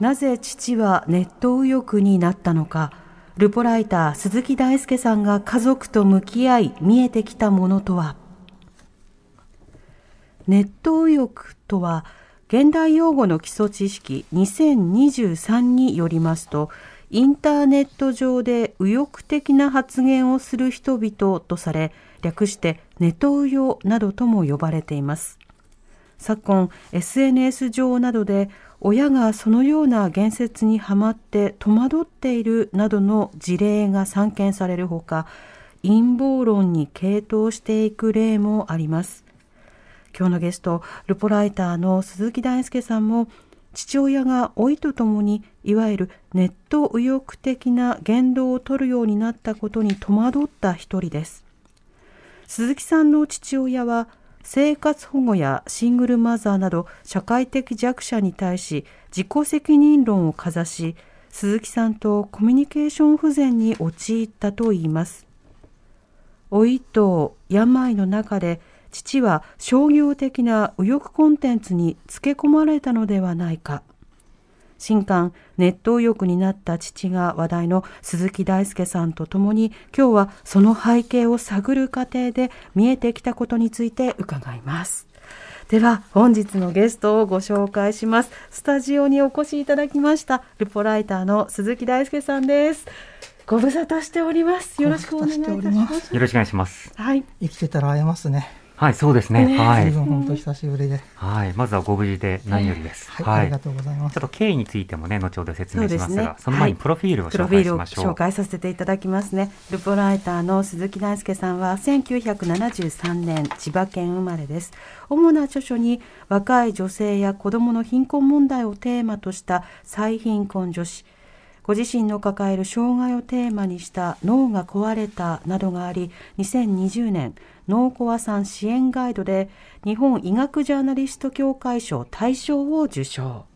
なぜ父はネット右翼になったのか。ルポライター鈴木大輔さんが家族と向き合い見えてきたものとは。ネット右翼とは現代用語の基礎知識2023によりますとインターネット上で右翼的な発言をする人々とされ略してネトウヨなどとも呼ばれています。昨今 SNS 上などで親がそのような言説にはまって戸惑っているなどの事例が散見されるほか陰謀論に傾倒していく例もあります。今日のゲストルポライターの鈴木大輔さんも父親が老いとともにいわゆるネット右翼的な言動を取るようになったことに戸惑った一人です。鈴木さんの父親は生活保護やシングルマザーなど社会的弱者に対し自己責任論をかざし鈴木さんとコミュニケーション不全に陥ったといいます。老いと病の中で父は商業的な右翼コンテンツにつけ込まれたのではないか。新刊ネット右翼になった父が話題の鈴木大輔さんとともに今日はその背景を探る過程で見えてきたことについて伺います。では本日のゲストをご紹介します。スタジオにお越しいただきましたルポライターの鈴木大輔さんです。ご無沙汰しております。よろしくお願いいたします。よろしくお願いします。はい。生きてたら会えますね。はいそうですね。はい。本当久しぶりで。はい。まずはご無事で何よりです。はい、ありがとうございます。ちょっ。と経緯についてもね後ほど説明しますがその前にはい。プロフィールを紹介しましょう。紹介させていただきますね。ルポライターの鈴木大輔さんは1973年千葉県生まれです。主な著書に若い女性や子どもの貧困問題をテーマとした再貧困女子、ご自身の抱える障害をテーマにした脳が壊れたなどがあり、2020年脳コアさん支援ガイドで日本医学ジャーナリスト協会賞大賞を受賞。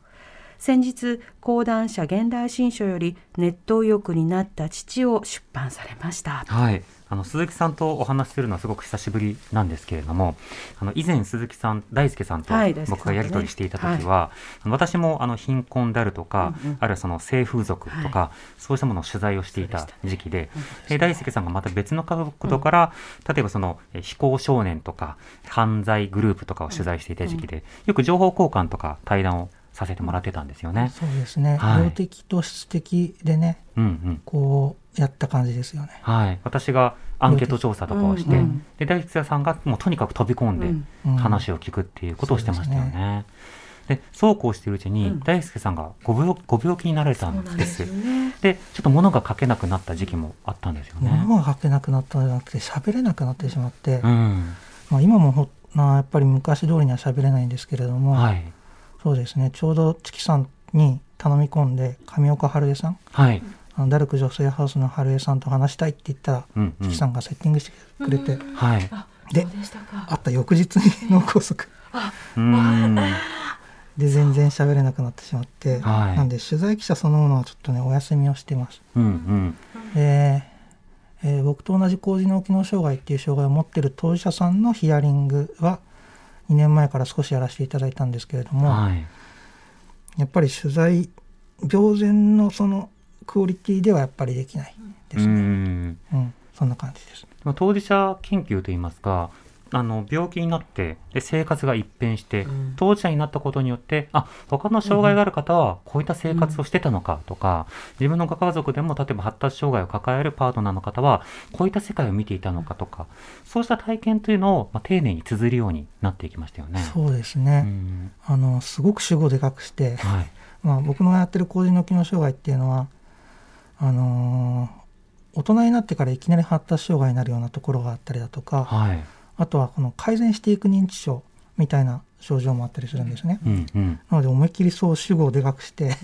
先日講談社現代新書よりネット右翼になった父を出版されましたはいあの鈴木さんとお話しするのはすごく久しぶりなんですけれどもあの以前鈴木さん大輔さんと僕がやり取りしていた時は、あの私もあの貧困であるとか、うんうん。あるいはその性風俗とか、そうしたものを取材をしていた時期でで大輔さんがまた別の角度から、例えばそのえ非行少年とか犯罪グループとかを取材していた時期で、よく情報交換とか対談をさせてもらってたんですよね。そうですね。はい量的と質的でね、うんうん。こうやった感じですよね。はい、私がアンケート調査とかをして、うん。うんで大輔さんがもうとにかく飛び込んでうん。うん話を聞くっていうことをしてましたよそうですね。でそうこうしているうちに、うん。大輔さんがご病ご病気になられたんです。よね。でちょっと物が書けなくなった時期もあったんですよね。物が書けなくなったんじゃなくて喋れなくなってしまって、うん、まあ今もほまあやっぱり昔通りには喋れないんですけれども、はい。そうですね。ちょうどチキさんに頼み込んで上岡春江さん、はい、あのダルク女性ハウスの春江さんと話したいって言ったら、うんうん。さんがセッティングしてくれて、はい、でそうでしたか。会った翌日に脳梗塞。うん、で全然喋れなくなってしまって、はい。なんで取材記者そのものはちょっとねお休みをしてます。うんうん。で、えー僕と同じ高次脳機能障害っていう障害を持ってる当事者さんのヒアリングは2年前から少しやらせていただいたんですけれども、はい、やっぱり取材病前のそのクオリティではやっぱりできないですうね、ん。うん。そんな感じです。まあ当事者研究といいますかあの病気になってで生活が一変して、うん。当事者になったことによってあ他の障害がある方はこういった生活をしてたのかとか、自分のご家族でも例えば発達障害を抱えるパートナーの方はこういった世界を見ていたのかとかそうした体験というのを、まあ、丁寧に綴るようになっていきましたよね。そうですうね、ん。あのすごく主語でかくして、はい。まあ、僕のやってる高次脳機能障害っていうのはあのー大人になってからいきなり発達障害になるようなところがあったりだとか、はいあとはこの改善していく認知症みたいな症状もあったりするんですね。うんうん。なので思いっきりそう主語をでかくして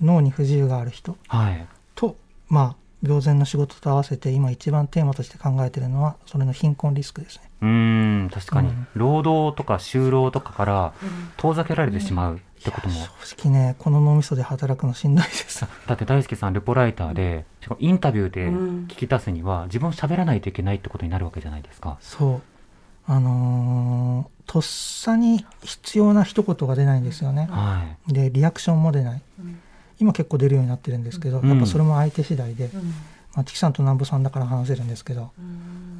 脳に不自由がある人はい。とまあ病前の仕事と合わせて今一番テーマとして考えているのはそれの貧困リスクですね。うーん、確かに、うん労働とか就労とかから遠ざけられてしまうってことも。正直ねこの脳みそで働くのしんどいです。だって大輔さんレポライターで、しかもインタビューでうん聞き出すには、自分喋らないといけないってことになるわけじゃないですか。そうあのーとっさに必要な一言が出ないんですよね。はい。でリアクションも出ない。今結構出るようになってるんですけど、うんやっぱそれも相手次第で、まあ、チキさんと南部さんだから話せるんですけど、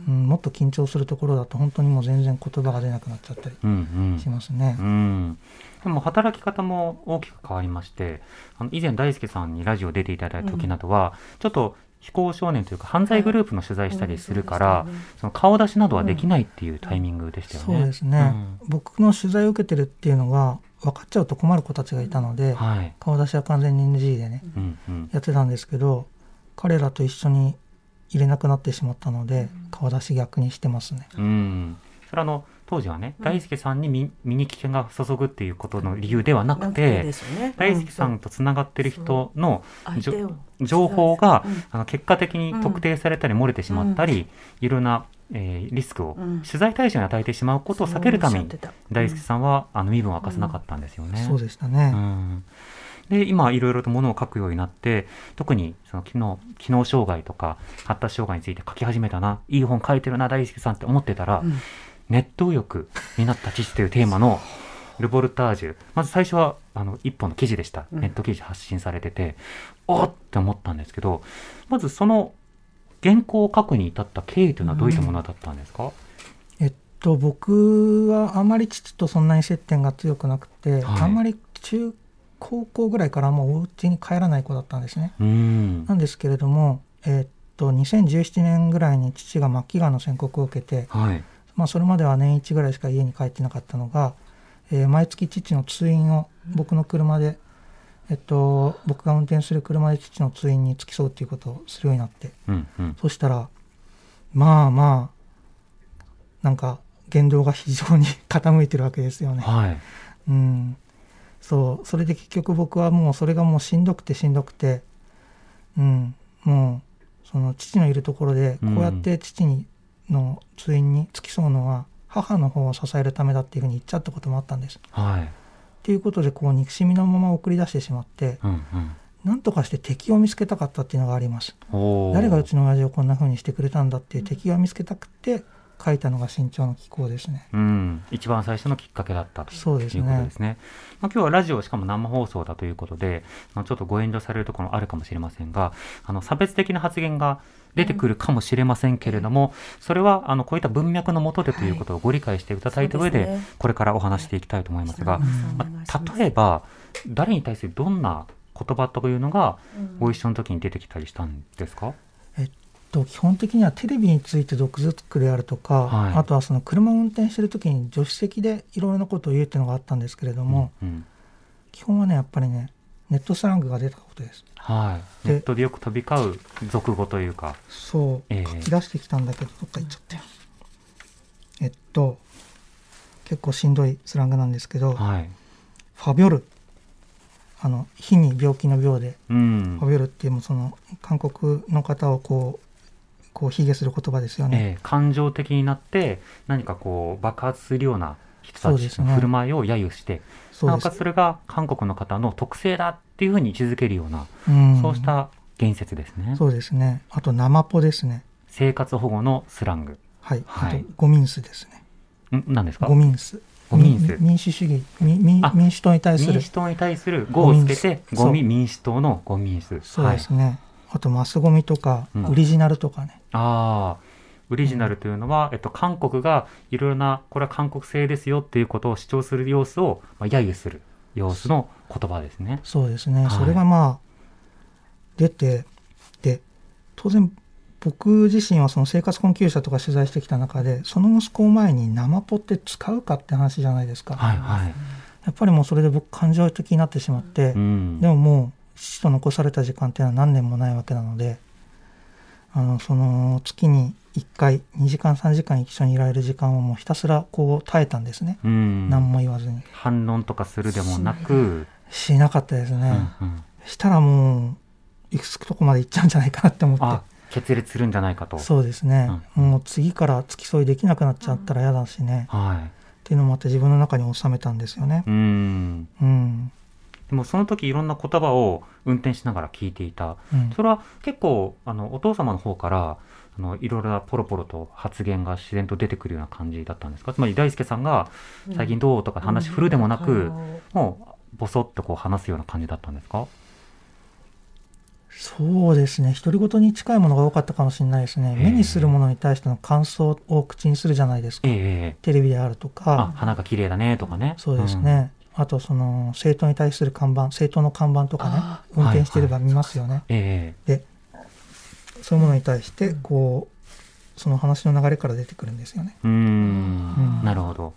うん、もっと緊張するところだと本当にもう全然言葉が出なくなっちゃったりうんしますねう。ん。うん。でも働き方も大きく変わりまして、あの以前大輔さんにラジオ出ていただいた時などは、ちょっと非行少年というか犯罪グループの取材したりするから、その顔出しなどはできないっていうタイミングでしたよね。そうですね、僕の取材を受けてるっていうのが分かっちゃうと困る子たちがいたので、うんはい。顔出しは完全に NG でねうんうん。やってたんですけど彼らと一緒に入れなくなってしまったので顔出し逆にしてますね。うん。それはあの、当時はね、大輔さんに身身に危険が注ぐっていうことの理由ではなくて、大輔さんとつながってる人の情報が、うん。あの結果的に特定されたり漏れてしまったり、いろんな、えーリスクをうん。取材対象に与えてしまうことを避けるために、大輔さんはあの身分を明かさなかったんですよね。そうでしたね、うん。で今いろいろとものを書くようになって特にその機能機能障害とか発達障害について書き始めたないい本書いてるな大輔さんって思ってたら、うんネット右翼になった父というテーマのルボルタージュ。まず最初はあの一本の記事でした、うん。ネット記事発信されてておっって思ったんですけどまずその原稿を書くに至った経緯というのはどういったものだったんですか、えっと僕はあまり父とそんなに接点が強くなくて、はい。あんまり中高校ぐらいからもうお家に帰らない子だったんですね。うん。なんですけれども、えっと2017年ぐらいに父が末期がんの宣告を受けて、はいまあ、それまでは年一ぐらいしか家に帰ってなかったのが、えー毎月父の通院を僕の車で、えっと、僕が運転する車で父の通院に付き添うっていうことをするようになって。うんうん。そしたらまあまあなんか言動が非常に 傾いてるわけですよね。はい。うん、そう。それで結局僕はもうそれがもうしんどくてしんどくて、うん、もうその父のいるところでこうやって父にの通院に付き添うのは母の方を支えるためだっていうふうに言っちゃったこともあったんです。はいっていうことでこう憎しみのまま送り出してしまってうんうんなんとかして敵を見つけたかったっていうのがあります。誰がうちの親父をこんな風にしてくれたんだっていう敵を見つけたくて書いたのが身長の機構ですね。うん、一番最初のきっかけだったとそうですいうことねですね。まあ、今日はラジオしかも生放送だということで、まあ、ちょっとご遠慮されるところあるかもしれませんが、あの差別的な発言が出てくるかもしれませんけれども、それはあのこういった文脈のもとでということをご理解していただいた上で、でこれからお話していきたいと思いますが、うんまあ、例えば誰に対するどんな言葉というのがご一緒の時に出てきたりしたんですか、えっと、基本的にはテレビについて毒づくであるとか、はい。あとはその車を運転してる時に助手席でいろいろなことを言うっていうのがあったんですけれども、うん基本はねやっぱりねネットスラングが出たことです。はい、でネットでよく飛び交う俗語というか、そう、ええ。書き出してきたんだけどどっか行っちゃったよ。えっと結構しんどいスラングなんですけど、はい。ファビョル。あの火に病気の病でうん。ファビョルっていうもうその韓国の方をこうこう卑下する言葉ですよね、ええ感情的になって何かこう爆発するような人たちの振る舞いを揶揄して、そうです。なおかつそれが韓国の方の特性だっていうふうに位置づけるような、うん。そうした言説ですね。そうですね。あと生ポですね。生活保護のスラング。はい、はい。あとゴミンスですね。ん？何ですか？ゴミンス。民主主義みみあ民主党に対する。民主党に対する「語」をつけて「ゴミ民主党のゴミス」そうですね、あとマスゴミとか、うん。オリジナルとかねああ、オリジナルというのは、えっと、韓国がいろいろな、これは韓国製ですよっていうことを主張する様子を、まあ、揶揄する様子の言葉ですね。そうですね、はいそれがまあ出てで当然僕自身はその生活困窮者とか取材してきた中でその息子を前に生ポって使うかって話じゃないですか、はいはい。やっぱりもうそれで僕感情的になってしまって、うん。でももう父と残された時間っていうのは何年もないわけなのであのその月に1回2時間3時間一緒にいられる時間をもうひたすらこう耐えたんですね、うん。何も言わずに。反論とかするでもなく、しなかったですね、うんうん。したらもう行くとこまで行っちゃうんじゃないかなって思って。あ、決裂するんじゃないかと。そうですね、もう次から付き添いできなくなっちゃったら嫌だしね、はっていうのもあって自分の中に収めたんですよね。い。うん。うん、でもその時いろんな言葉を運転しながら聞いていた。うん。それは結構、あの、お父様の方から、あの、いろいろなポロポロと発言が自然と出てくるような感じだったんですか？つまり大輔さんが、最近どう？とか話振るでもなく、もう、ボソッとこう話すような感じだったんですか？そうですね。独り言に近いものが多かったかもしれないですね。へえ。目にするものに対しての感想を口にするじゃないですか。ええええ。テレビであるとあ、か花が綺麗だねとかね。そうですね、あとその政党に対する看板政党の看板とかねあ運転してれば見ますよね、うん。ええそういうものに対してこうその話の流れから出てくるんですよね。うーん。うん。なるほど。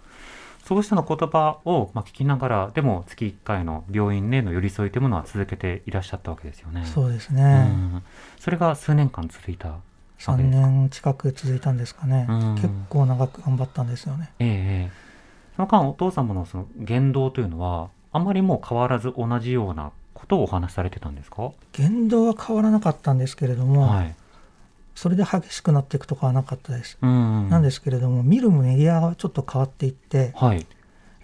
そうしたの言葉をまあ聞きながら、でも月1回の病院での寄り添いというものは続けていらっしゃったわけですよね。そうですうね、ん。それが数年間続いたわ3けですか。年近く続いたんですかね、うん。結構長く頑張ったんですよね。ええええその間、お父様のその言動というのは、あまりもう変わらず同じようなことをお話しされてたんですか、言動は変わらなかったんですけれども、はい。それで激しくなっていくとかはなかったです、うん。なんですけれども見るメディアがちょっと変わっていって、はい。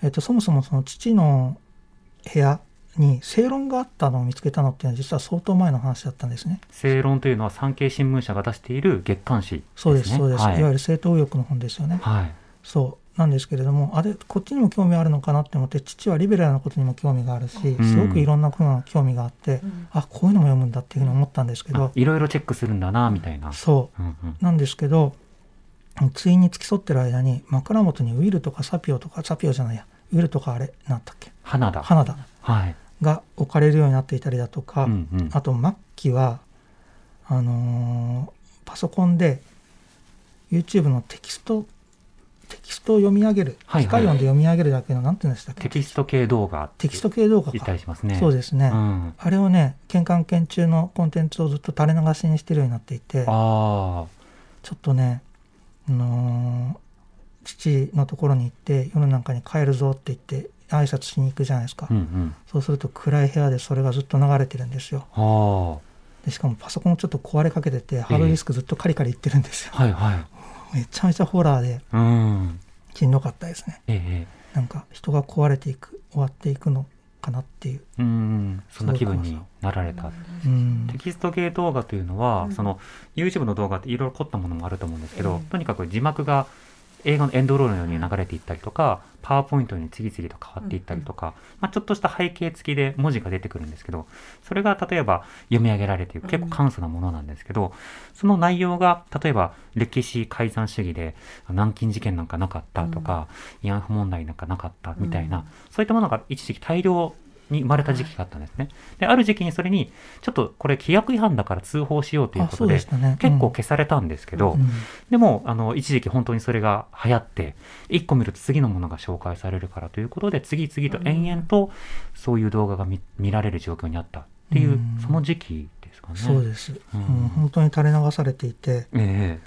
えっとそもそもその父の部屋に正論があったのを見つけたのっていうのは実は相当前の話だったんですね正論というのは産経新聞社が出している月刊誌です、ね。そうですそうです、はいい、わゆる正当右翼の本ですよねはい。そうなんですけれどもあれこっちにも興味あるのかなって思って父はリベラルなことにも興味があるしん。すごくいろんなことに興味があって、あこういうのも読むんだっていうふうに思ったんですけど、あいろいろチェックするんだな、みたいな。そう。んうんうなんですけどついに付き添ってる間に枕元にウィルとかサピオとかサピオじゃないやウィルとかあれなんだっけ？花だ。花田はい。が置かれるようになっていたりだとか、うんうん。あと末期はあのーパソコンで YouTube のテキストテキストを読み上げる、はいはい。機械音で読み上げるだけのなんて言うんでしたっけ？テキスト系動画。テキスト系動画か。りしますね。そうですね、うん、あれをね県関係中のコンテンツをずっと垂れ流しにしてるようになっていてあちょっとね、あのー父のところに行って夜なんかに帰るぞって言って挨拶しに行くじゃないですか、あ、うんうん。そうすると暗い部屋でそれがずっと流れてるんですよ。あでしかもパソコンちょっと壊れかけててハードディスクずっとカリカリいってるんですよ、あ、はいはい。めちゃめちゃホラーで。うん。しんどかったですね。ええなんか人が壊れていく終わっていくのかなっていう。うん。そんな気分になられた。うん。テキスト系動画というのは、その YouTube の動画っていろいろ凝ったものもあると思うんですけど、とにかく字幕が映画のエンドロールのように流れていったりとか、パワーポイントに次々と変わっていったりとか、まあ、ちょっとした背景付きで文字が出てくるんですけど、それが例えば読み上げられている結構簡素なものなんですけど、その内容が例えば歴史改ざん主義で南京事件なんかなかったとか、慰安婦問題なんかなかったみたいな、そういったものが一時期大量に生まれた時期があったんですね。で、ある時期にそれに、ちょっとこれ規約違反だから通報しようというあことで、でしたね。結構消されたんですけど、うんでも、あの、一時期本当にそれが流行って、一個見ると次のものが紹介されるからということで、次々と延々とそういう動画が見見られる状況にあったっていう、うん。その時期ですかね。そうです、うん。うん。本当に垂れ流されていてえ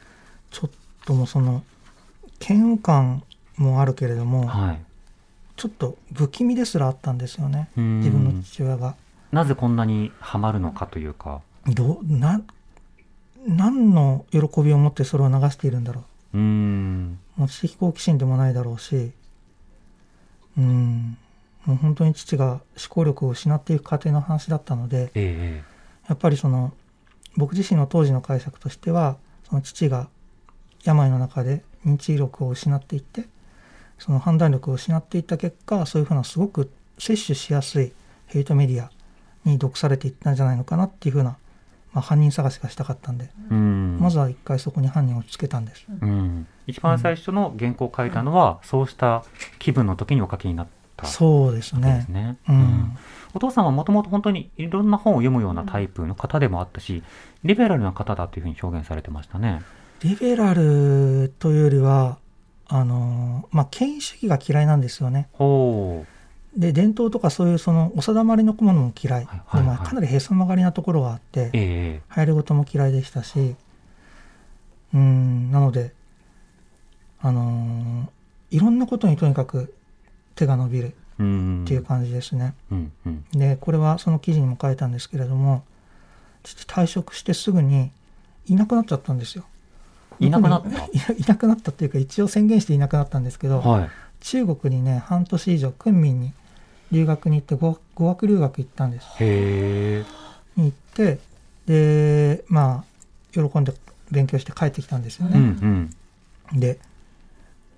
ちょっともうその嫌悪感もあるけれどえも、はい。ちょっと不気味ですらあったんですよね。うん。自分の父親が。なぜこんなにハマるのかというか、どうな何の喜びを持ってそれを流しているんだろう。ーん、うもう知的好奇心でもないだろうし。うん。もう本当に父が思考力を失っていく過程の話だったのでええ。やっぱりその僕自身の当時の解釈としてはその父が病の中で認知力を失っていってその判断力を失っていった結果そういうふうなすごく摂取しやすいヘイトメディアに毒されていったんじゃないのかなっていうふうな、まあ、犯人探しがしたかったんで、うん。まずは一回そこに犯人をつけたんです。うん、一番最初の原稿を書いたのは、そうした気分の時にお書きになったわそうですねす。ね。うんお父さんはもともと本当にいろんな本を読むようなタイプの方でもあったし、リベラルな方だというふうに表現されてましたね。リベラルというよりはあのまあ権威主義が嫌いなんですよね。で伝統とかそういうそのお定まりのものも嫌い、はいはいはい。でまあかなりへそ曲がりなところがあって、ええ流行り事も嫌いでしたし。うんなのであのーいろんなことにとにかく手が伸びるうん。っていう感じですね。うんうん。でこれはその記事にも書いたんですけれども父退職してすぐにいなくなっちゃったんですよ。いなくなった。いなくなったっていうか一応宣言していなくなったんですけど、はい。中国にね半年以上昆明に留学に行って語語学留学行ったんです。へえに行ってでまあ喜んで勉強して帰ってきたんですようんうね。ん。で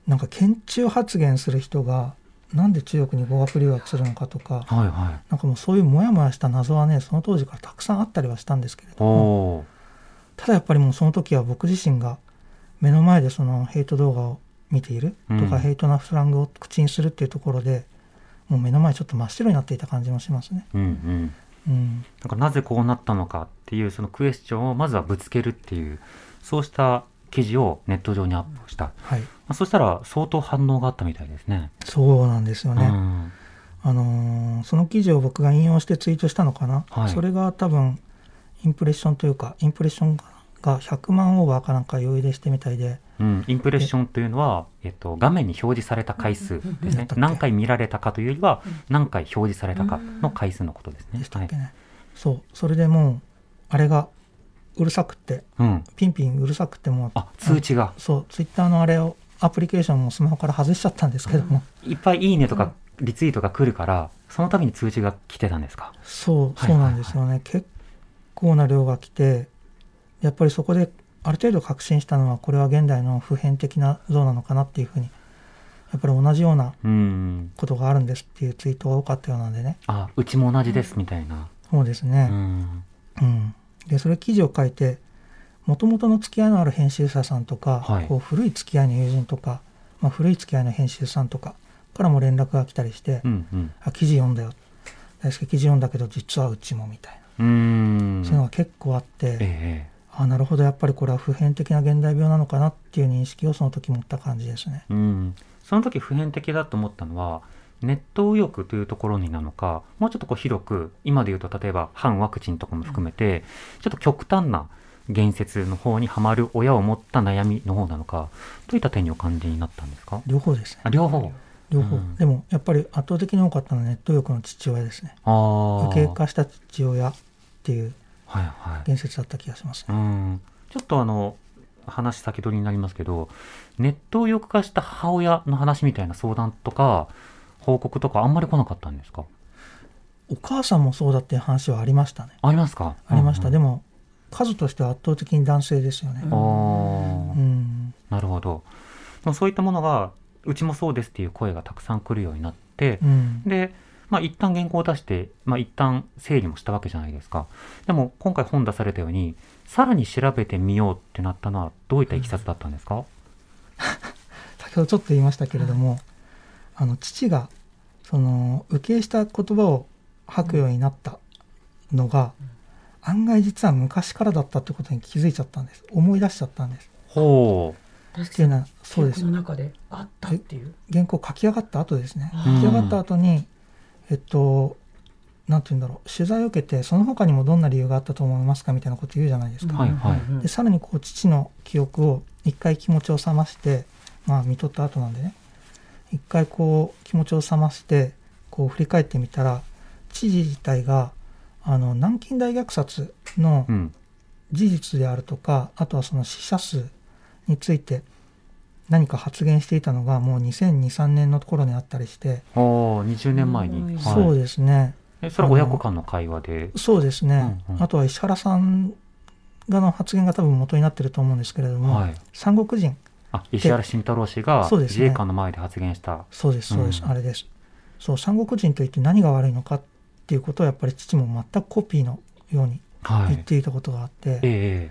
なんか県中発言する人がなんで中国に語学留学するのかとかはいはい。なんかもうそういうモヤモヤした謎はねその当時からたくさんあったりはしたんですけれどおもおただやっぱりもうその時は僕自身が目の前でそのヘイト動画を見ているとか、うんヘイトなスラングを口にするっていうところでもう目の前ちょっと真っ白になっていた感じもしますね。うんうん。うん、なんかなぜこうなったのかっていうそのクエスチョンをまずはぶつけるっていうそうした記事をネット上にアップした、まはい。あ、そしたら相当反応があったみたいですね。そうなんですよね。うん。あのーその記事を僕が引用してツイートしたのかな、はい。それが多分インプレッションというかインプレッションが100万オーバーかなんか余裕でしてみたいで。うん、インプレッションというのは、えっと、画面に表示された回数ですね。何回見られたかというよりは、何回表示されたかの回数のことですね。はい。そう。それでもうあれがうるさくってうん。ピンピンうるさくてもうあ、通知が。そう。ツイッターのあれをアプリケーションもスマホから外しちゃったんですけども、いっぱいいいねとか、リツイートが来るから、その度に通知が来てたんですか？そうはい。そうなんですよね、結構な量が来てやっぱりそこである程度確信したのはこれは現代の普遍的な像なのかなっていうふうにやっぱり同じようなうん。ことがあるんですっていうツイートが多かったようなんでねあ、うちも同じです、みたいな。うそうですね、ん。うんでそれ記事を書いてもともとの付き合いのある編集者さんとか、はいこう古い付き合いの友人とか、まあ、古い付き合いの編集さんとかからも連絡が来たりして「うんうん。あ記事読んだよ」大輔記事読んだけど実はうちもみたいな、うん。そういうのが結構あって、ええ。あなるほど。やっぱりこれは普遍的な現代病なのかなっていう認識をその時持った感じですね。うん、その時普遍的だと思ったのはネット右翼というところになのかもうちょっとこう広く今で言うと例えば反ワクチンとかも含めてちょっと極端な言説の方にはまる親を持った悩みの方なのかどういった点にお感じになったんですか？両方ですね。あ両方。両方、うん。でもやっぱり圧倒的に多かったのはネット欲の父親ですね。ああ右傾化した父親っていう言説だった気がしますね。うんちょっとあの話先取りになりますけどネット右翼化した母親の話みたいな相談とか報告とかあんまり来なかったんですか？お母さんもそうだっていう話はありましたね。ありますか？ありました。うんでも数としては圧倒的に男性ですよね。うん、なるほど。そういったものが、うちもそうですっていう声がたくさん来るようになってう、ん、で、まあ一旦原稿を出して、まあ一旦整理もしたわけじゃないですか。でも今回本出されたように、さらに調べてみようってなったのはどういったいきさつだったんですか、先ほどちょっと言いましたけれども、あの父がその受けした言葉を吐くようになったのが、案外実は昔からだったってことに気づいちゃったんです。思い出しちゃったんです。ほっていうのはそうです記憶の中であったっていう。原稿書き上がった後ですね。うん書き上がった後に、えっと、なんて言うんだろう、取材を受けて、その他にもどんな理由があったと思いますかみたいなこと言うじゃないですか。はいはいで、さらにこう、父の記憶を一回気持ちを覚まして、まあ、見とった後なんでね、一回こう、気持ちを覚まして、こう、振り返ってみたら、知事自体が、あの、南京大虐殺のう。うん。事実であるとか、あとはその死者数について何か発言していたのがもう2002、3年の頃にあったりして、おー20年前に。うんはいそうですね。えそれは親子間の会話で？そうですね。うんうんあとは石原さんがの発言が多分元になってると思うんですけれども、はい。三国人、あ、石原慎太郎氏がそうですね自衛官の前で発言した。そうです、そうです、うんあれです。そう、三国人といって何が悪いのかっていうことをやっぱり父も全くコピーのようにはい。言っていたことがあって、ええ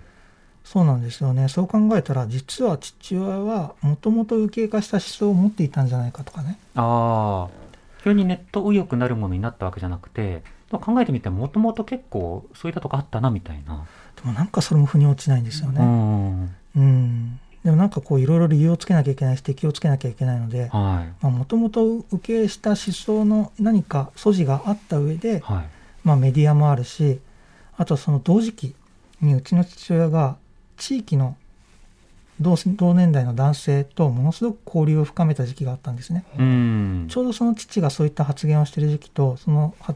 そうなんですよね。そう考えたら、実は父親はもともと右傾化した思想を持っていたんじゃないかとかね。ああ、急にネット右翼なるものになったわけじゃなくて、考えてみてもともと結構そういったとこあったなみたいな。でもなんかそれも腑に落ちないんですようね。ん。うん。でもなんかこういろいろ理由をつけなきゃいけないし敵をつけなきゃいけないので、はい。もともと受けした思想の何か素地があった上で、はい。まあ、メディアもあるしあとはその同時期にうちの父親が地域の同同年代の男性とものすごく交流を深めた時期があったんですね。うん。ちょうどその父がそういった発言をしている時期とそのは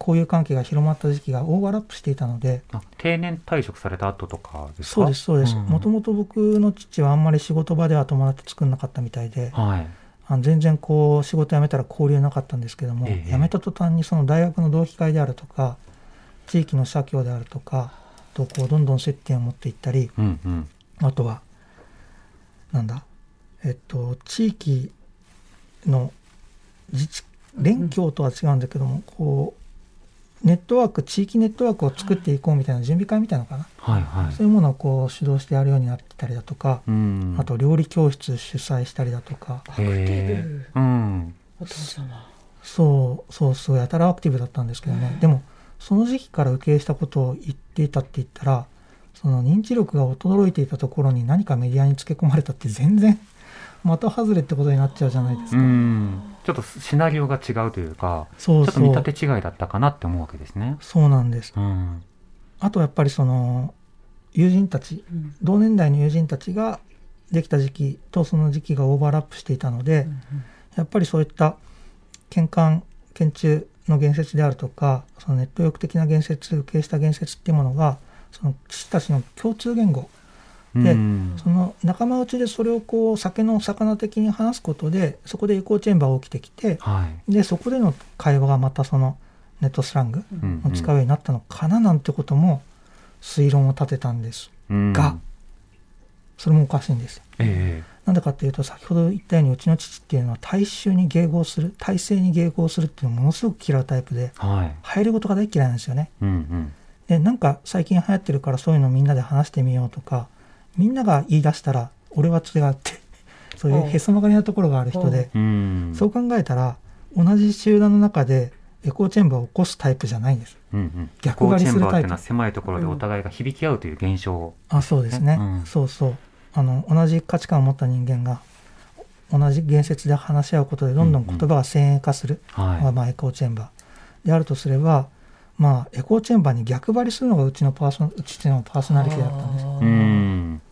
交友関係が広まった時期がオーバーラップしていたのであ定年退職された後とかですか？そうですそうです。ん。もともと僕の父はあんまり仕事場では友達作んなかったみたいではい。あの全然こう仕事辞めたら交流なかったんですけども、ええ。辞めた途端にその大学の同期会であるとか地域の社協であるとかとこうどんどん接点を持っていったりうんうん。あとはなんだ？えっと地域の自治連協とは違うんだけども、こうネットワーク地域ネットワークを作っていこうみたいな準備会みたいなのかな、はいはい。そういうものをこう主導してやるようになってたりだとか、うん。あと料理教室主催したりだとか。へえ。うん。お父様。そうそうそうやたらアクティブだったんですけどね、でもその時期から受け入れしたことを言っていたって言ったらその認知力が衰えていたところに何かメディアにつけ込まれたって全然的外れってことになっちゃうじゃないですうか。ん。ちょっとシナリオが違うというかそうちょっと見立て違いだったかなって思うわけですね。そうなんです。うん。あとやっぱりその友人たちうん同年代の友人たちができた時期とその時期がオーバーラップしていたので、やっぱりそういった県間県中の言説であるとかそのネット欲的な言説受けした言説っていうものがその父たちの共通言語でうん。その仲間内でそれをこう酒の魚的に話すことでそこでエコーチェンバーが起きてきてはい。でそこでの会話がまたそのネットスラングうんを使うようになったのかななんてことも推論を立てたんですうん。がそれもおかしいんですよ。えなんでかっていうと先ほど言ったようにうちの父っていうのは大衆に迎合する体制に迎合するっていうのをものすごく嫌うタイプでえはい。流行り事が大嫌いなんですよね。うんうん。でなんか最近流行ってるからそういうのみんなで話してみようとかみんなが言い出したら俺は違うって そういうへそ曲がりなところがある人でう。ん。そう考えたら同じ集団の中でエコーチェンバーを起こすタイプじゃないんです。うんうん。逆張りするタイプ。エコーチェンバーっていうのは狭いところでお互いが響き合うという現象あそうですね、うん。そうそうあの同じ価値観を持った人間が同じ言説で話し合うことでどんどん言葉が先鋭化する、はい。まあ、まあエコーチェンバー。であるとすればまあエコーチェンバーに逆張りするのがうちのパーソナ父のパーソナリティだったんです。うん。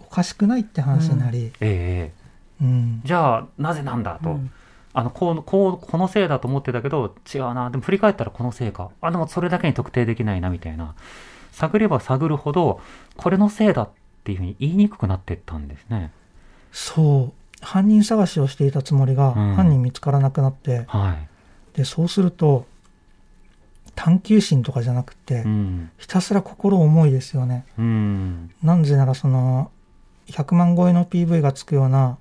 おかしくないって話になり、ええ。うん。じゃあなぜなんだと、うん。あのこうこうこのせいだと思ってたけど違うな。でも振り返ったらこのせいか。あでもそれだけに特定できないなみたいな。探れば探るほどこれのせいだっていうふうに言いにくくなっていったんですね。そう。犯人探しをしていたつもりが、うん。犯人見つからなくなって。はい、でそうすると探求心とかじゃなくて、うん。ひたすら心重いですよね。うん。なぜならその100万超えの PV がつくような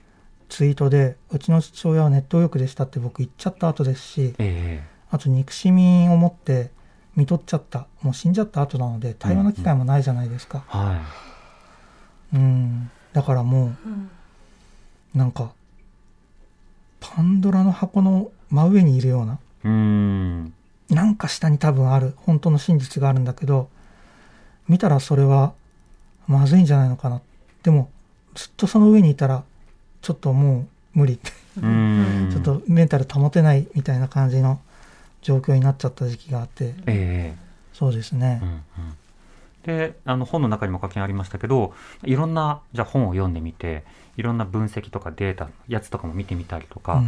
ツイートでうちの父親はネット右翼でしたって僕言っちゃった後ですしえあと憎しみを持って見とっちゃった。もう死んじゃった後なので対話の機会もないじゃないですか。えはうん。だからもうなんかパンドラの箱の真上にいるようないうん。なんか下に多分ある本当の真実があるんだけど見たらそれはまずいんじゃないのかな。でもずっとその上にいたらちょっともう無理。ってうん。ちょっとメンタル保てないみたいな感じの状況になっちゃった時期があって。えそうですね。えうんうんであの本の中にも書きありましたけどいろんなじゃあ本を読んでみていろんな分析とかデータやつとかも見てみたりとか、うん。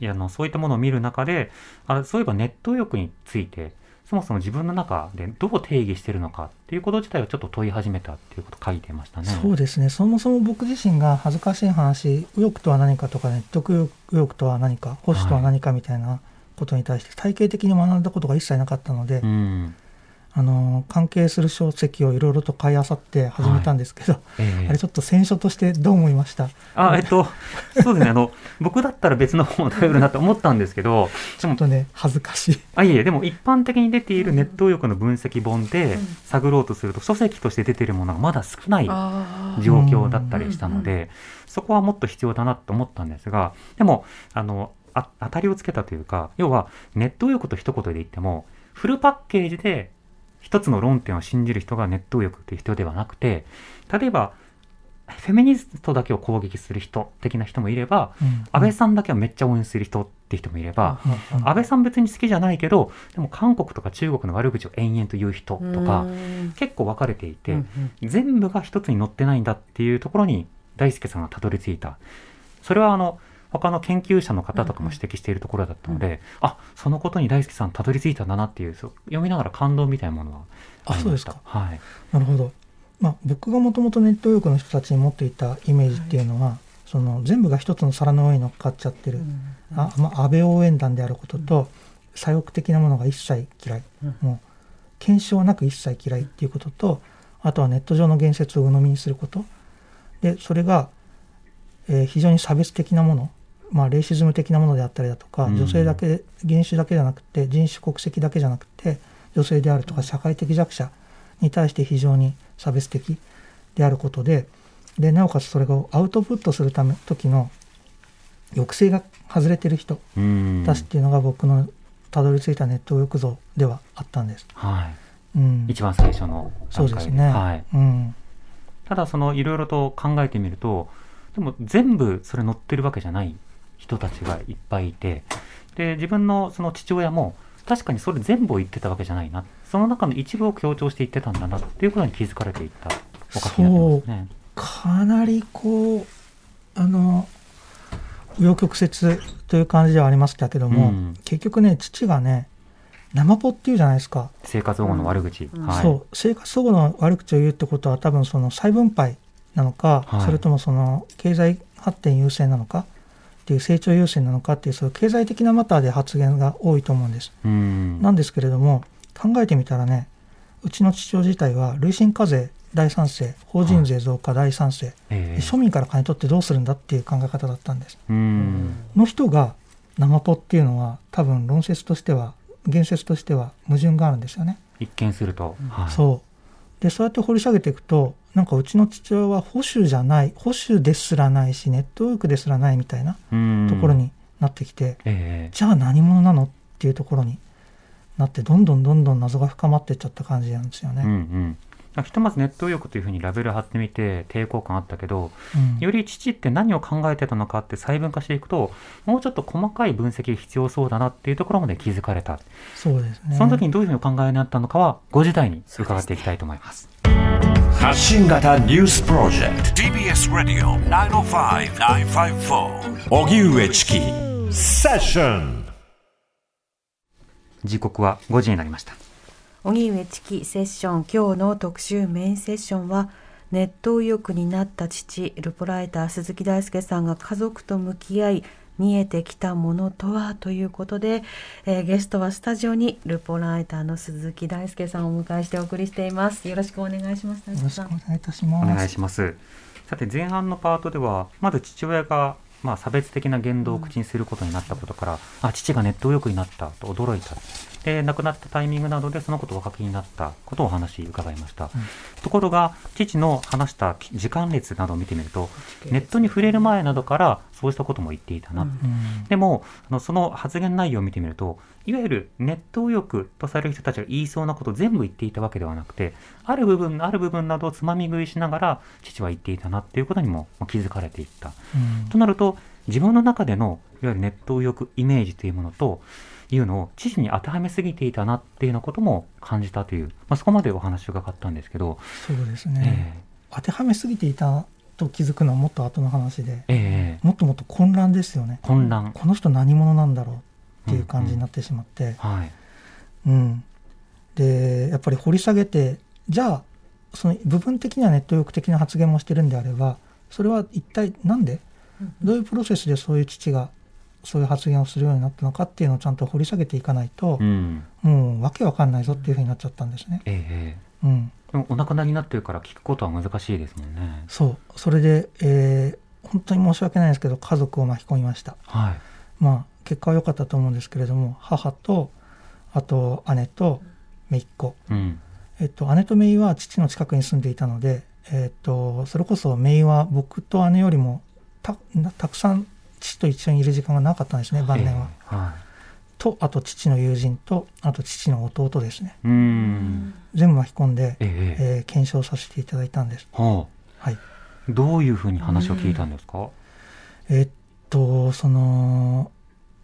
いやあのそういったものを見る中であそういえばネット欲についてそもそも自分の中でどう定義してるのかっていうこと自体をちょっと問い始めたっていうことを書いてましたね。そうですね。そもそも僕自身が恥ずかしい話右翼とは何かとかネット右翼とは何か保守とは何かみたいなことに対して体系的に学んだことが一切なかったので、うんあの関係する書籍をいろいろと買い漁って始めたんですけど、ええ。あれちょっと選書としてどう思いました？あえっとそうですね。あの 僕だったら別の本を頼るなと思ったんですけどちょっとね恥ずかしい。あいえでも一般的に出ているネット欲の分析本で探ろうとすると書籍として出ているものがまだ少ないあー。状況だったりしたので、そこはもっと必要だなと思ったんですがでもあのあ当たりをつけたというか要はネット右翼と一言で言ってもフルパッケージで一つの論点を信じる人がネット右翼という人ではなくて例えばフェミニストだけを攻撃する人的な人もいれば、うん。安倍さんだけをめっちゃ応援する人って人もいれば、うん。安倍さん別に好きじゃないけどでも韓国とか中国の悪口を延々と言う人とかうん。結構分かれていて、うん全部が一つに載ってないんだっていうところに大輔さんがたどり着いた。それはあの他の研究者の方とかも指摘しているところだったので、あそのことに大輔さんたどり着いたんだなっていう読みながら感動みたいなものはあそうですか。はい、なるほど、まあ、僕がもともとネット右翼の人たちに持っていたイメージっていうのは、その全部が一つの皿の上に乗っかっちゃってる、あまあ、安倍応援団であることと、左翼的なものが一切嫌い、もう検証なく一切嫌いっていうこととあとはネット上の言説を鵜呑みにすること。でそれが、えー非常に差別的なもの、まあ、レイシズム的なものであったりだとか、うん。女性だけ人種だけじゃなくて人種国籍だけじゃなくて女性であるとか社会的弱者に対して非常に差別的であることででなおかつそれをアウトプットするため時の抑制が外れてる人うん。たちっていうのが僕のたどり着いたネット右翼像ではあったんです。はい、うん、一番最初のそうですね。はい、うん、ただそのいろいろと考えてみるとでも全部それ載ってるわけじゃない人たちがいっぱいいてで自分のその父親も確かにそれ全部を言ってたわけじゃないな。その中の一部を強調して言ってたんだなっていうことに気づかれていった。お書きになってますね。かなりこうあの紆余曲折という感じではありましたけども、うん。結局ね父がね生ポっていうじゃないですか、生活保護の悪口、うん。はい、そう。生活保護の悪口を言うってことは多分その再分配なのか、はい。それともその経済発展優先なのかっていう成長優先なのかっていうそういう経済的なマターで発言が多いと思うんです。うんなんですけれども考えてみたらねうちの父親自体は累進課税大賛成法人税増加大賛成、ええ庶民から金取ってどうするんだっていう考え方だったんです。うんの人が生ポっていうのは多分論説としては言説としては矛盾があるんですよね。一見すると、はい、そうでそうやって掘り下げていくとなんかうちの父親は保守じゃない保守ですらないしネットワークですらないみたいなうん。ところになってきて、ええ。じゃあ何者なの？っていうところになってどんどんどんどん謎が深まっていっちゃった感じなんですようんうね。んひとまずネット右翼というふうにラベル貼ってみて抵抗感あったけどうん。より父って何を考えてたのかって細分化していくともうちょっと細かい分析が必要そうだなっていうところまで気づかれた、そうですね。その時にどういうふうにお考えになったのかは5時台に伺っていきたいと思います。発信型ニュースプロジェク TBS ラディオ905-954ト荻上チキ。セッション時刻は5時になりました荻上チキセッション今日の特集メインセッションはネット右翼になった父ルポライター鈴木大輔さんが家族と向き合い見えてきたものとはということで、えーゲストはスタジオにルポライターの鈴木大輔さんをお迎えしてお送りしています。よろしくお願いします大よろしくお願いいたしおます。願いします。さて前半のパートではまず父親がまあ差別的な言動を口にすることになったことから、あ父がネット右翼になったと驚いたで亡くなったタイミングなどでそのことをお書きになったことをお話伺いました、ところが父の話した時間列などを見てみるとネットに触れる前などからそうしたことも言っていたな、うん。うん。でもあのその発言内容を見てみるといわゆるネット右翼とされる人たちが言いそうなことを全部言っていたわけではなくてある部分ある部分などをつまみ食いしながら父は言っていたなっていうことにも気づかれていった。うん。となると自分の中でのいわゆるネット右翼イメージというものというのを父に当てはめすぎていたなっていうようなことも感じたという、まあ、そこまでお話を伺ったんですけど、そうですえね、当てはめすぎていたと気づくのはもっと後の話でえええもっともっと混乱ですよね。混乱、この人何者なんだろうっていう感じになってしまって、はい。うん、でやっぱり掘り下げてじゃあその部分的にはネット翼的な発言もしてるんであればそれは一体なんで？どういうプロセスでそういう父がそういう発言をするようになったのかっていうのをちゃんと掘り下げていかないとう、ん。もうわけわかんないぞっていうふうになっちゃったんですね。えええうん、えでもお亡くなりになってるから聞くことは難しいですもんね。そう。それで、えー本当に申し訳ないですけど家族を巻き込みました。はい。まあ結果は良かったと思うんですけれども母とあと姉と姪っ子。うん。えっと、姉と姪は父の近くに住んでいたので、えっと、それこそ姪は僕と姉よりもたたくさん父と一緒にいる時間がなかったんですね晩年は。ええはとあと父の友人とあと父の弟ですね。全部巻き込んで、ええ。えええー検証させていただいたんです。ははい、あどういうふうに話を聞いたんですか、えっとその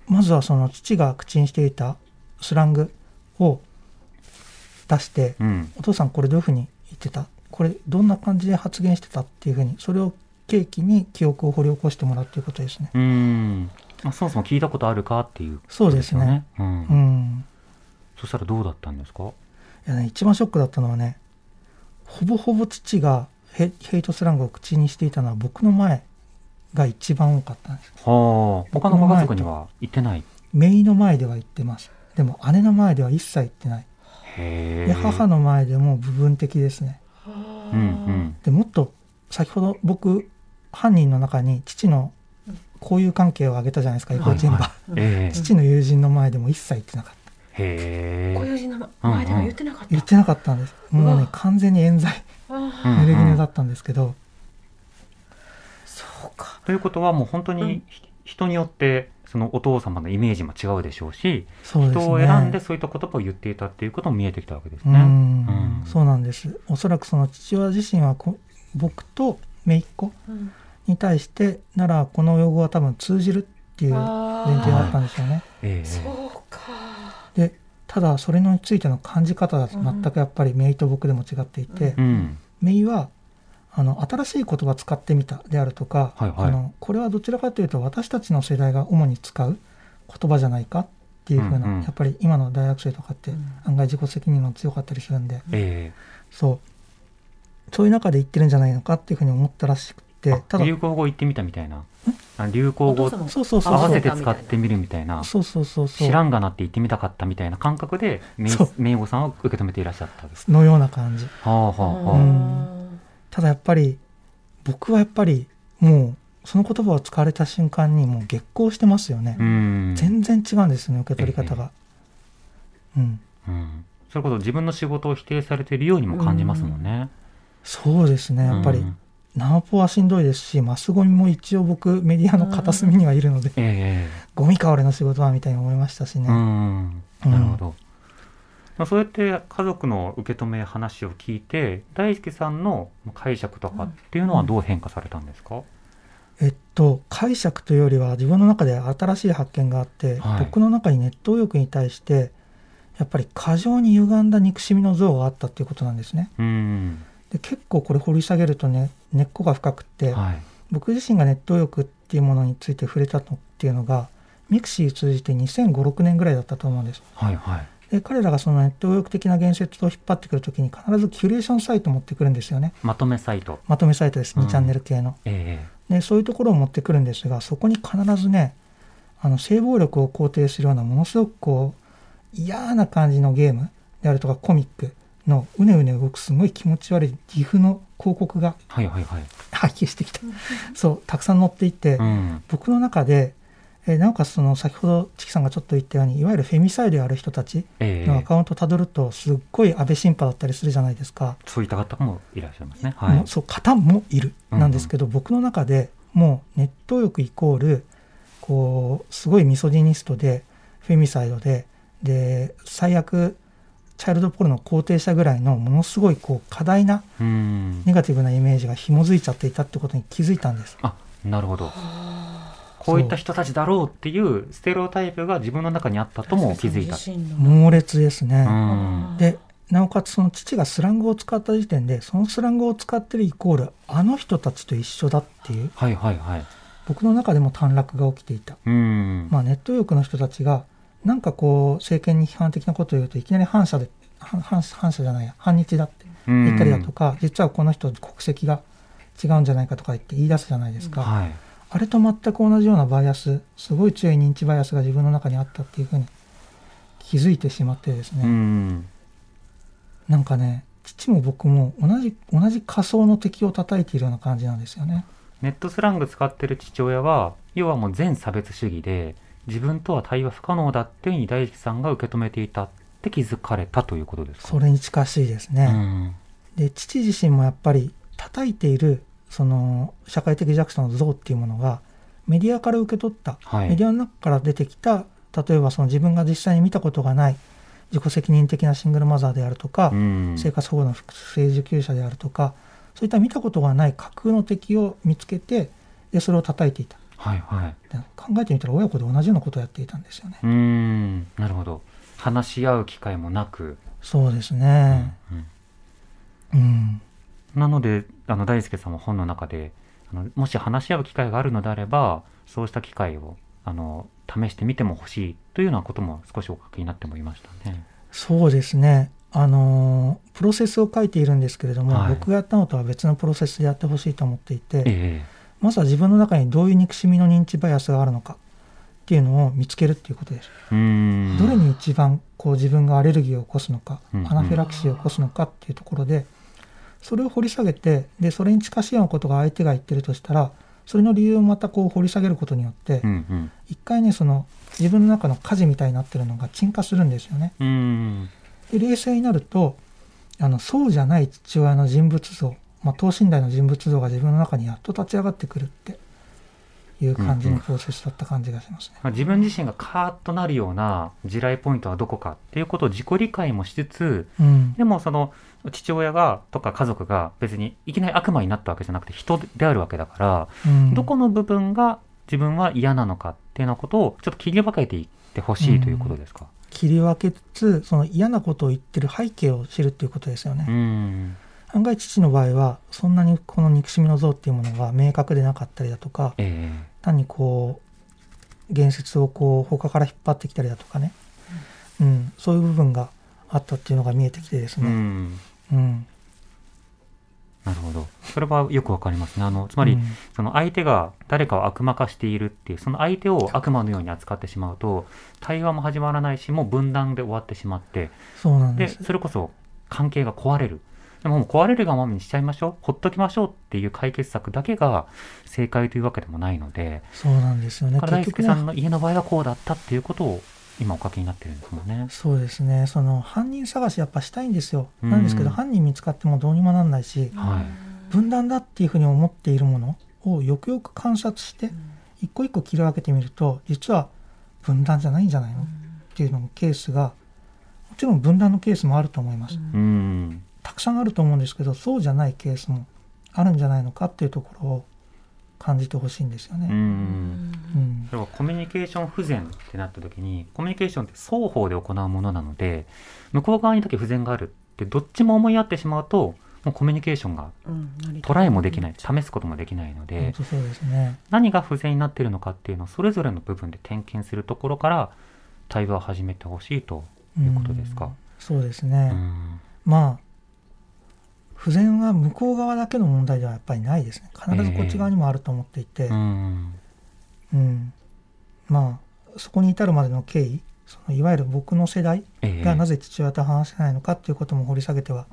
まずはその父が口にしていたスラングを出して、うん。お父さんこれどういうふうに言ってた？これどんな感じで発言してた？っていうふうにそれを契機に記憶を掘り起こしてもらうっていうことですね。うん。あそもそも聞いたことあるかっていうそうですね。うん。うん。そしたらどうだったんですか？いやね、一番ショックだったのはねほぼほぼ父がヘヘイトスラングを口にしていたのは僕の前が一番多かったんです。はあ。他のご家族には言ってない？姪の前では言ってます。でも姉の前では一切言ってない。へえ。で母の前でも部分的ですね。うんうん。でもっと先ほど僕犯人の中に父の交友関係を挙げたじゃないですかエコーチェンバ父の友人の前でも一切言ってなかった。へえ。ご友人の前では言ってなかった。言ってなかったんです。もうね完全に冤罪。あうん濡れ衣だったんですけど、そうか。ということはもう本当にひ人によってそのお父様のイメージも違うでしょうしそうですね。人を選んでそういった言葉を言っていたっていうことも見えてきたわけですうね。ん、うん。そうなんです。おそらくその父親自身はこ僕と姪っ子うんに対してならこの用語は多分通じるっていう前提があったんでしょうね。ええ。そうか。でただそれについての感じ方が全くやっぱり姪と僕でも違っていて、うん。姪はあの新しい言葉使ってみたであるとか、はいはい。あのこれはどちらかというと私たちの世代が主に使う言葉じゃないかっていうふうな、うんうん。やっぱり今の大学生とかってうん。案外自己責任が強かったりするんで、えそう。そういう中で言ってるんじゃないのかっていうふうに思ったらしくえてただ流行語言ってみたみたいな。あ流行語そうそうそう合わせて使ってみるみたいな。そうそうそう知らんがなって言ってみたかったみたいな感覚でめいそう。めいごさんは受け止めていらっしゃったんです。のような感じ。はあはあはあ。うん。ただやっぱり僕はやっぱりもうその言葉を使われた瞬間にもう激高してますよね、うん。全然違うんですよね受け取り方が、うん。うん。それこそ自分の仕事を否定されているようにも感じますもんね。そうですねやっぱり、うんナオポはしんどいですしマスゴミも一応僕メディアの片隅にはいるので、えゴミか俺の仕事はみたいに思いましたしね、えうん。なるほど。まあ、そうやって家族の受け止め話を聞いて大輔さんの解釈とかっていうのはどう変化されたんですか、えっと解釈というよりは自分の中で新しい発見があって、はい。僕の中にネット右翼に対してやっぱり過剰に歪んだ憎しみの像があったっていうことなんですね。うんで結構これ掘り下げるとね根っこが深くって、はい僕自身がネット右翼っていうものについて触れたのっていうのがミクシー通じて2005-6年ぐらいだったと思うんです。はいはいで彼らがそのネット右翼的な言説を引っ張ってくるときに必ずキュレーションサイトを持ってくるんですよね。まとめサイトまとめサイトです、うん2チャンネル系の。えでそういうところを持ってくるんですがそこに必ずねあの性暴力を肯定するようなものすごくこう嫌な感じのゲームであるとかコミックのうねうね動くすごい気持ち悪い岐阜の広告がえはいはいはい。発揮してきた。そうたくさん載っていて、うん。僕の中で、えーなおかつその先ほどチキさんがちょっと言ったようにいわゆるフェミサイドやる人たちええ。のアカウントをたどるとすっごい安倍晋派だったりするじゃないですか。そういった方もいらっしゃいますね。はい。そう方もいるうんうんなんですけど、僕の中でもうネット欲イコールこうすごいミソジニストでフェミサイドでで最悪チャイルドポルノ肯定者ぐらいのものすごいこう過大なうん。ネガティブなイメージが紐づいちゃっていたってことに気づいたんです。あなるほど。こういった人たちだろうっていうステレオタイプが自分の中にあったとも気づいた。猛烈ですね。うん。でなおかつその父がスラングを使った時点でそのスラングを使ってるイコールあの人たちと一緒だっていうはいはいはい。僕の中でも短絡が起きていた。うん。まあ、ネット欲の人たちがなんかこう政権に批判的なことを言うといきなり反社で反反反社じゃないや反日だって言ったりだとか、実はこの人国籍が違うんじゃないかとか言って言い出すじゃないですか、はい。あれと全く同じようなバイアスすごい強い認知バイアスが自分の中にあったっていうふうに気づいてしまってですね、うん。なんかね父も僕も同じ同じ仮想の敵を叩いているような感じなんですよね。ネットスラング使ってる父親は要はもう全差別主義で自分とは対話不可能だっていうふうに大輔さんが受け止めていたって気づかれたということですか？それに近しいですね。うん。で父自身もやっぱり叩いているその社会的弱者の像っていうものがメディアから受け取った、はい。メディアの中から出てきた例えばその自分が実際に見たことがない自己責任的なシングルマザーであるとか、うん。生活保護の不正受給者であるとかそういった見たことがない架空の敵を見つけてでそれを叩いていたはいはい。で考えてみたら親子で同じようなことをやっていたんですよね。うーんなるほど。話し合う機会もなく、そうですね。うんうん。なのであの大輔さんも本の中であのもし話し合う機会があるのであればそうした機会をあの試してみてもほしいというようなことも少しお書きになってもいましたね。そうですね。あのープロセスを書いているんですけれども、はい。僕がやったのとは別のプロセスでやってほしいと思っていて、えまずは自分の中にどういう憎しみの認知バイアスがあるのかっていうのを見つけるっていうことです。どれに一番こう自分がアレルギーを起こすのか、アナフィラキシーを起こすのかっていうところでそれを掘り下げてでそれに近しいようなことが相手が言ってるとしたらそれの理由をまたこう掘り下げることによって、うんうん一回ねその自分の中の火事みたいになってるのが鎮火するんですよね。で冷静になるとあのそうじゃない父親の人物像、まあ、等身大の人物像が自分の中にやっと立ち上がってくるっていう感じのプロセスだった感じがしますね。まあ自分自身がカーッとなるような地雷ポイントはどこかっていうことを自己理解もしつつうん、でもその父親がとか家族が別にいきなり悪魔になったわけじゃなくて人であるわけだから、うんどこの部分が自分は嫌なのかっていうようなことをちょっと切り分けていってほしいということですか？切り分けつつその嫌なことを言ってる背景を知るっていうことですよね。うん案外父の場合はそんなにこの憎しみの像っていうものが明確でなかったりだとかえ単にこう言説をこう他から引っ張ってきたりだとかね、うん、そういう部分があったっていうのが見えてきてですえうね、ん。うん。なるほど。それはよくわかりますね。あのつまり、うん。その相手が誰かを悪魔化しているっていうその相手を悪魔のように扱ってしまうと対話も始まらないしもう分断で終わってしまってそうなんでですそれこそ関係が壊れるでももう壊れるがままにしちゃいましょう。ほっときましょうっていう解決策だけが正解というわけでもないので。そうなんですよね。大輔さんの家の場合はこうだったっていうことを今お書きになってるんですもんね。そうですね。その犯人探しやっぱしたいんですよ。うん。なんですけど犯人見つかってもどうにもなんないしはい。分断だっていうふうに思っているものをよくよく観察して一個一個切り分けてみると実は分断じゃないんじゃないの？っていうののケースがもちろん分断のケースもあると思います。うんたくさんあると思うんですけどそうじゃないケースもあるんじゃないのかっていうところを感じてほしいんですようね。んうん要はコミュニケーション不全ってなった時にコミュニケーションって双方で行うものなので向こう側にだけ不全があるってどっちも思い合ってしまうともうコミュニケーションがトライもできない試すこともできないの本で当そうですね。何が不全になっているのかっていうのをそれぞれの部分で点検するところから対話を始めてほしいということですか？うん。そうですうね。んまあ不全は向こう側だけの問題ではやっぱりないですね。必ずこっち側にもあると思っていて、うん。うん。まあそこに至るまでの経緯、そのいわゆる僕の世代ええ。がなぜ父親と話せないのかっていうことも掘り下げては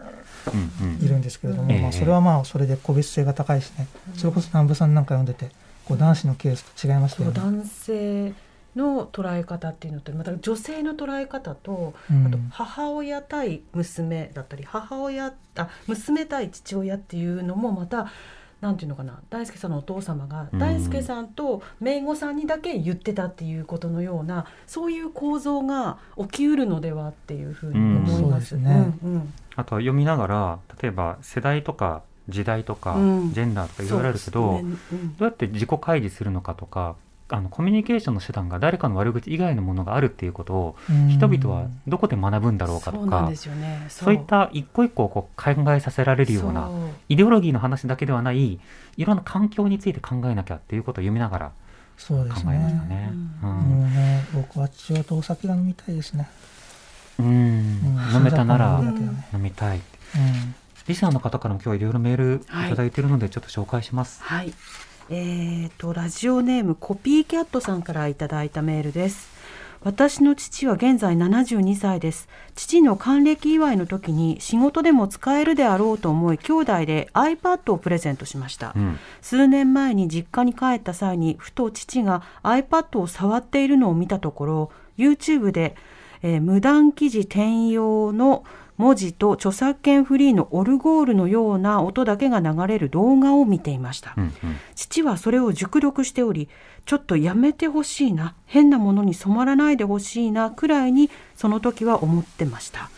いるんですけれども、ええ。まあ、それはまあそれで個別性が高いしね、それこそ南部さんなんか読んでてこう男子のケースと違いましたよね。男性の捉え方っていうのとまた女性の捉え方とうん。あと母親対娘だったり母親あ娘対父親っていうのもまたなんていうのかな大輔さんのお父様がうん。大輔さんと姪御さんにだけ言ってたっていうことのようなそういう構造が起きうるのではっていうふうに思います。ね。あとは読みながら例えば世代とか時代とか、うん。ジェンダーとかいろいろあるけど、ね。うん。どうやって自己開示するのかとかあのコミュニケーションの手段が誰かの悪口以外のものがあるっていうことをうん人々はどこで学ぶんだろうかとかそういった一個一個をこう考えさせられるようなイデオロギーの話だけではないいろんな環境について考えなきゃっていうことを読みながら考えましたね。ね。うもんうね、僕は父親とお酒が飲みたいですね。うんうん飲めたなら飲みたい。うんリスナーの方からも今日はいろいろメールいただいているのでちょっと紹介します。はい。えー、とラジオネームコピーキャットさんからいただいたメールです。私の父は現在72歳です。父の還暦祝いの時に仕事でも使えるであろうと思い兄弟で iPad をプレゼントしました。うん数年前に実家に帰った際にふと父が iPad を触っているのを見たところ YouTube で、えー無断記事転用の文字と著作権フリーのオルゴールのような音だけが流れる動画を見ていました、うんうん。父はそれを熟読しておりちょっとやめてほしいな変なものに染まらないでほしいなくらいにその時は思ってました。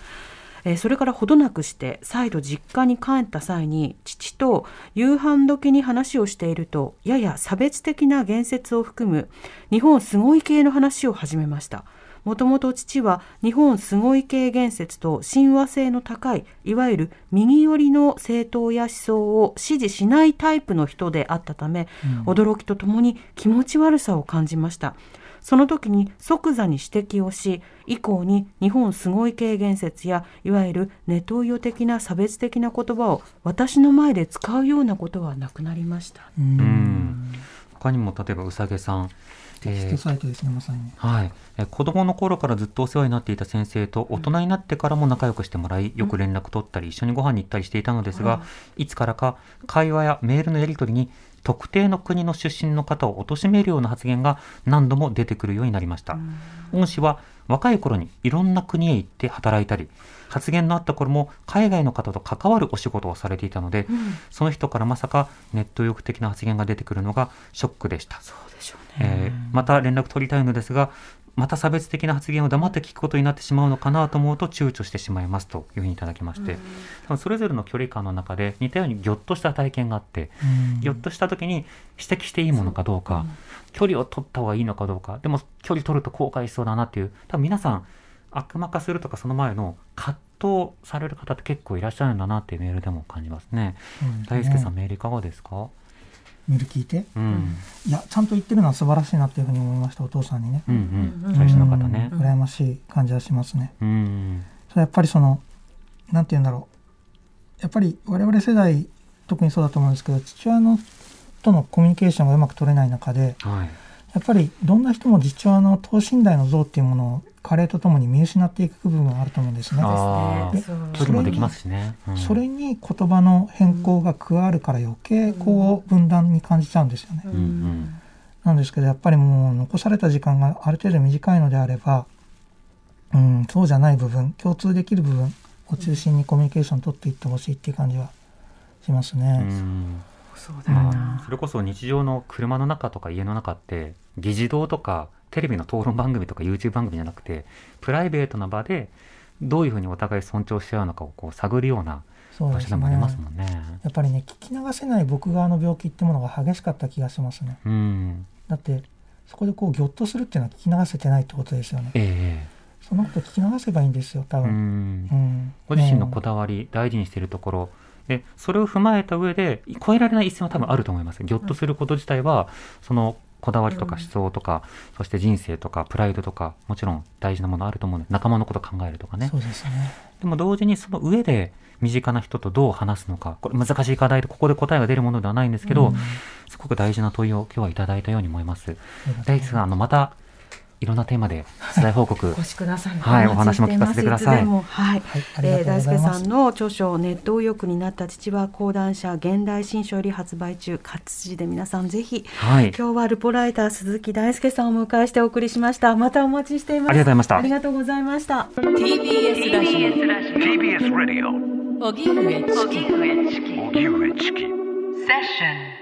えーそれからほどなくして再度実家に帰った際に父と夕飯時に話をしているとやや差別的な言説を含む日本すごい系の話を始めましたもともと父は日本すごい系言説と親和性の高いいわゆる右寄りの政党や思想を支持しないタイプの人であったため、驚きとともに気持ち悪さを感じました。その時に即座に指摘をし以降に日本すごい系言説やいわゆるネトウヨ的な差別的な言葉を私の前で使うようなことはなくなりました。うん。他にも例えばうさげさん、テキストサイトですね、まさに。はい、え子供の頃からずっとお世話になっていた先生と大人になってからも仲良くしてもらいよく連絡取ったり一緒にご飯に行ったりしていたのですが、いつからか会話やメールのやり取りに特定の国の出身の方を貶めるような発言が何度も出てくるようになりました。恩師は若い頃にいろんな国へ行って働いたり発言のあった頃も海外の方と関わるお仕事をされていたので、その人からまさかネット欲的な発言が出てくるのがショックでした。そうでしょうね。えーまた連絡取りたいのですが、また差別的な発言を黙って聞くことになってしまうのかなと思うと躊躇してしまいますというふうにいただきまして、多分それぞれの距離感の中で似たようにぎょっとした体験があって、うん。ぎょっとした時に指摘していいものかどうか、距離を取った方がいいのかどうか、でも距離取ると後悔しそうだなっていう、多分皆さん、悪魔化するとかその前の葛藤される方って結構いらっしゃるんだなっていうメールでも感じますね。大輔さん、メールいかがですか？メール聞いて。うん。いや、ちゃんと言ってるのは素晴らしいなっていうふうに思いました、お父さんにね。うんうん。最初の方ねうん。羨ましい感じはしますね。うん。それやっぱりその、なんて言うんだろう。やっぱり我々世代、特にそうだと思うんですけど、父親のとのコミュニケーションがうまく取れない中で、はい。やっぱりどんな人も父親の等身大の像っていうものを加齢とともに見失っていく部分があると思うんですね。距離もできますしね。うんそれに言葉の変更が加わるから余計こう分断に感じちゃうんですよね。うんうん。なんですけどやっぱりもう残された時間がある程度短いのであれば、うん、そうじゃない部分共通できる部分を中心にコミュニケーション取っていってほしいっていう感じはしますうね。んそうだよまなあ、。それこそ日常の車の中とか家の中って議事堂とかテレビの討論番組とか YouTube 番組じゃなくてプライベートな場でどういうふうにお互い尊重し合うのかをこう探るような場所でもありますもんね。やっぱりね聞き流せない僕側の病気ってものが激しかった気がしますね。うん。だってそこでこうぎょっとするっていうのは聞き流せてないってことですよね。えそのこと聞き流せばいいんですよ多分。んう。んご自身のうんこだわり、大事にしているところでそれを踏まえた上で越えられない一線は多分あると思います。ぎょっとすること自体はそのこだわりとか思想とか、そして人生とかプライドとかもちろん大事なものあると思うので仲間のこと考えるとかねそうですね。でも同時にその上で身近な人とどう話すのかこれ難しい課題でここで答えが出るものではないんですけど、うんすごく大事な問いを今日はいただいたように思います。ですあのまたいろんなテーマで取材報告 お越しください。はいお話も聞かせてください。はい。はいえー大輔さんの著書「ネット右翼になった父は講談社現代新書」より発売中活字で皆さんぜひはい。今日はルポライター鈴木大輔さんをお迎えしてお送りしました。またお待ちしています。ありがとうございました。ありがとうございました。TBS ラジ TBS Radio オ。荻上チキ荻上チキセッション